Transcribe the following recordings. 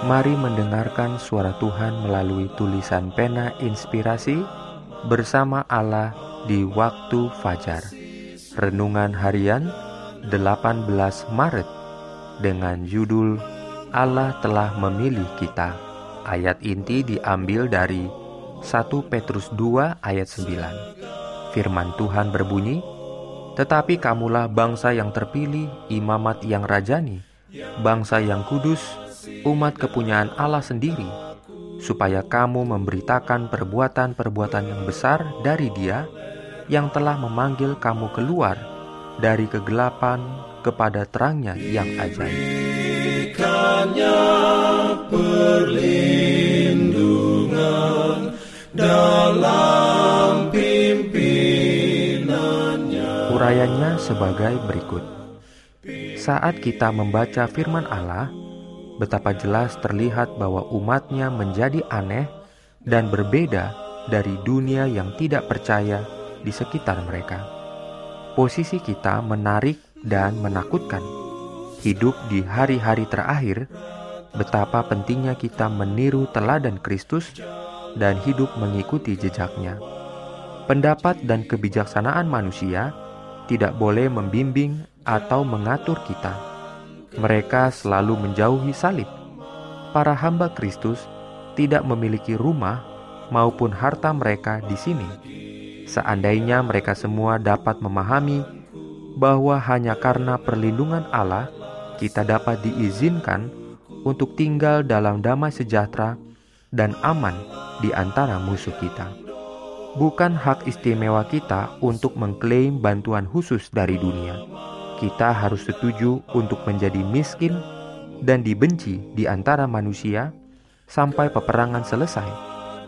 Mari mendengarkan suara Tuhan melalui tulisan pena inspirasi bersama Allah di waktu fajar. Renungan harian 18 Maret dengan judul Allah telah memilih kita. Ayat inti diambil dari 1 Petrus 2 ayat 9. Firman Tuhan berbunyi, "Tetapi kamulah bangsa yang terpilih, imamat yang rajani, bangsa yang kudus, umat kepunyaan Allah sendiri, supaya kamu memberitakan perbuatan-perbuatan yang besar dari Dia yang telah memanggil kamu keluar dari kegelapan kepada terangnya yang ajaib. perlindungan dalam pimpinannya. Urayanya sebagai berikut. Saat kita membaca firman Allah, betapa jelas terlihat bahwa umatnya menjadi aneh dan berbeda dari dunia yang tidak percaya di sekitar mereka. Posisi kita menarik dan menakutkan. Hidup di hari-hari terakhir, betapa pentingnya kita meniru teladan Kristus dan hidup mengikuti jejaknya. Pendapat dan kebijaksanaan manusia tidak boleh membimbing atau mengatur kita mereka selalu menjauhi salib. Para hamba Kristus tidak memiliki rumah maupun harta mereka di sini. Seandainya mereka semua dapat memahami bahwa hanya karena perlindungan Allah kita dapat diizinkan untuk tinggal dalam damai sejahtera dan aman di antara musuh kita. Bukan hak istimewa kita untuk mengklaim bantuan khusus dari dunia kita harus setuju untuk menjadi miskin dan dibenci di antara manusia sampai peperangan selesai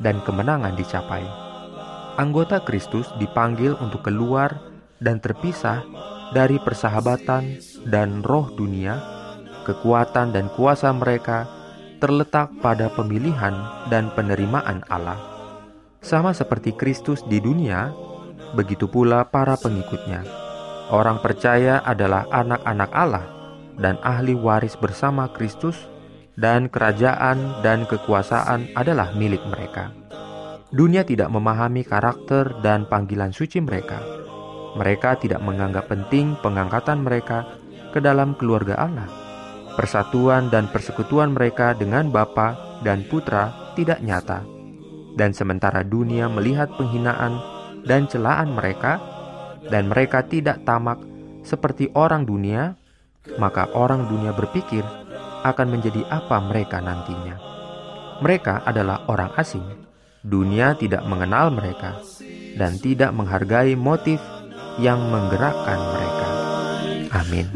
dan kemenangan dicapai. Anggota Kristus dipanggil untuk keluar dan terpisah dari persahabatan dan roh dunia. Kekuatan dan kuasa mereka terletak pada pemilihan dan penerimaan Allah. Sama seperti Kristus di dunia, begitu pula para pengikutnya Orang percaya adalah anak-anak Allah dan ahli waris bersama Kristus dan kerajaan dan kekuasaan adalah milik mereka. Dunia tidak memahami karakter dan panggilan suci mereka. Mereka tidak menganggap penting pengangkatan mereka ke dalam keluarga Allah. Persatuan dan persekutuan mereka dengan Bapa dan Putra tidak nyata. Dan sementara dunia melihat penghinaan dan celaan mereka, dan mereka tidak tamak seperti orang dunia, maka orang dunia berpikir akan menjadi apa mereka nantinya. Mereka adalah orang asing. Dunia tidak mengenal mereka dan tidak menghargai motif yang menggerakkan mereka. Amin.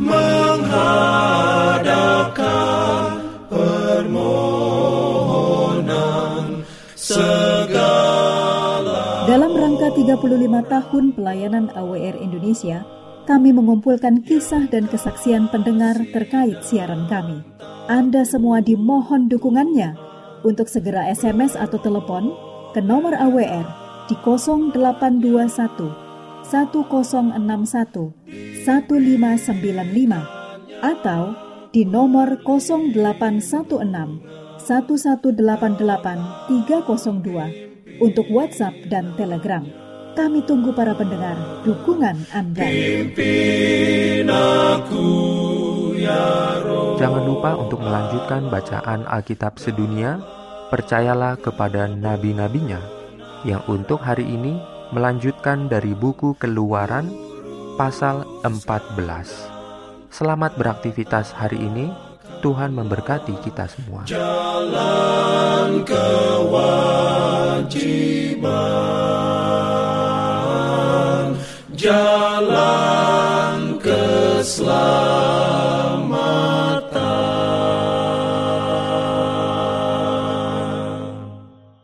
Dalam rangka 35 tahun pelayanan AWR Indonesia, kami mengumpulkan kisah dan kesaksian pendengar terkait siaran kami. Anda semua dimohon dukungannya untuk segera SMS atau telepon ke nomor AWR di 0821 1061 1595 atau di nomor 0816 1188 302 untuk WhatsApp dan Telegram. Kami tunggu para pendengar dukungan Anda. Ya Jangan lupa untuk melanjutkan bacaan Alkitab sedunia. Percayalah kepada nabi-nabinya yang untuk hari ini melanjutkan dari buku Keluaran pasal 14. Selamat beraktivitas hari ini. Tuhan memberkati kita semua. Jalan kewajiban, jalan keselamatan.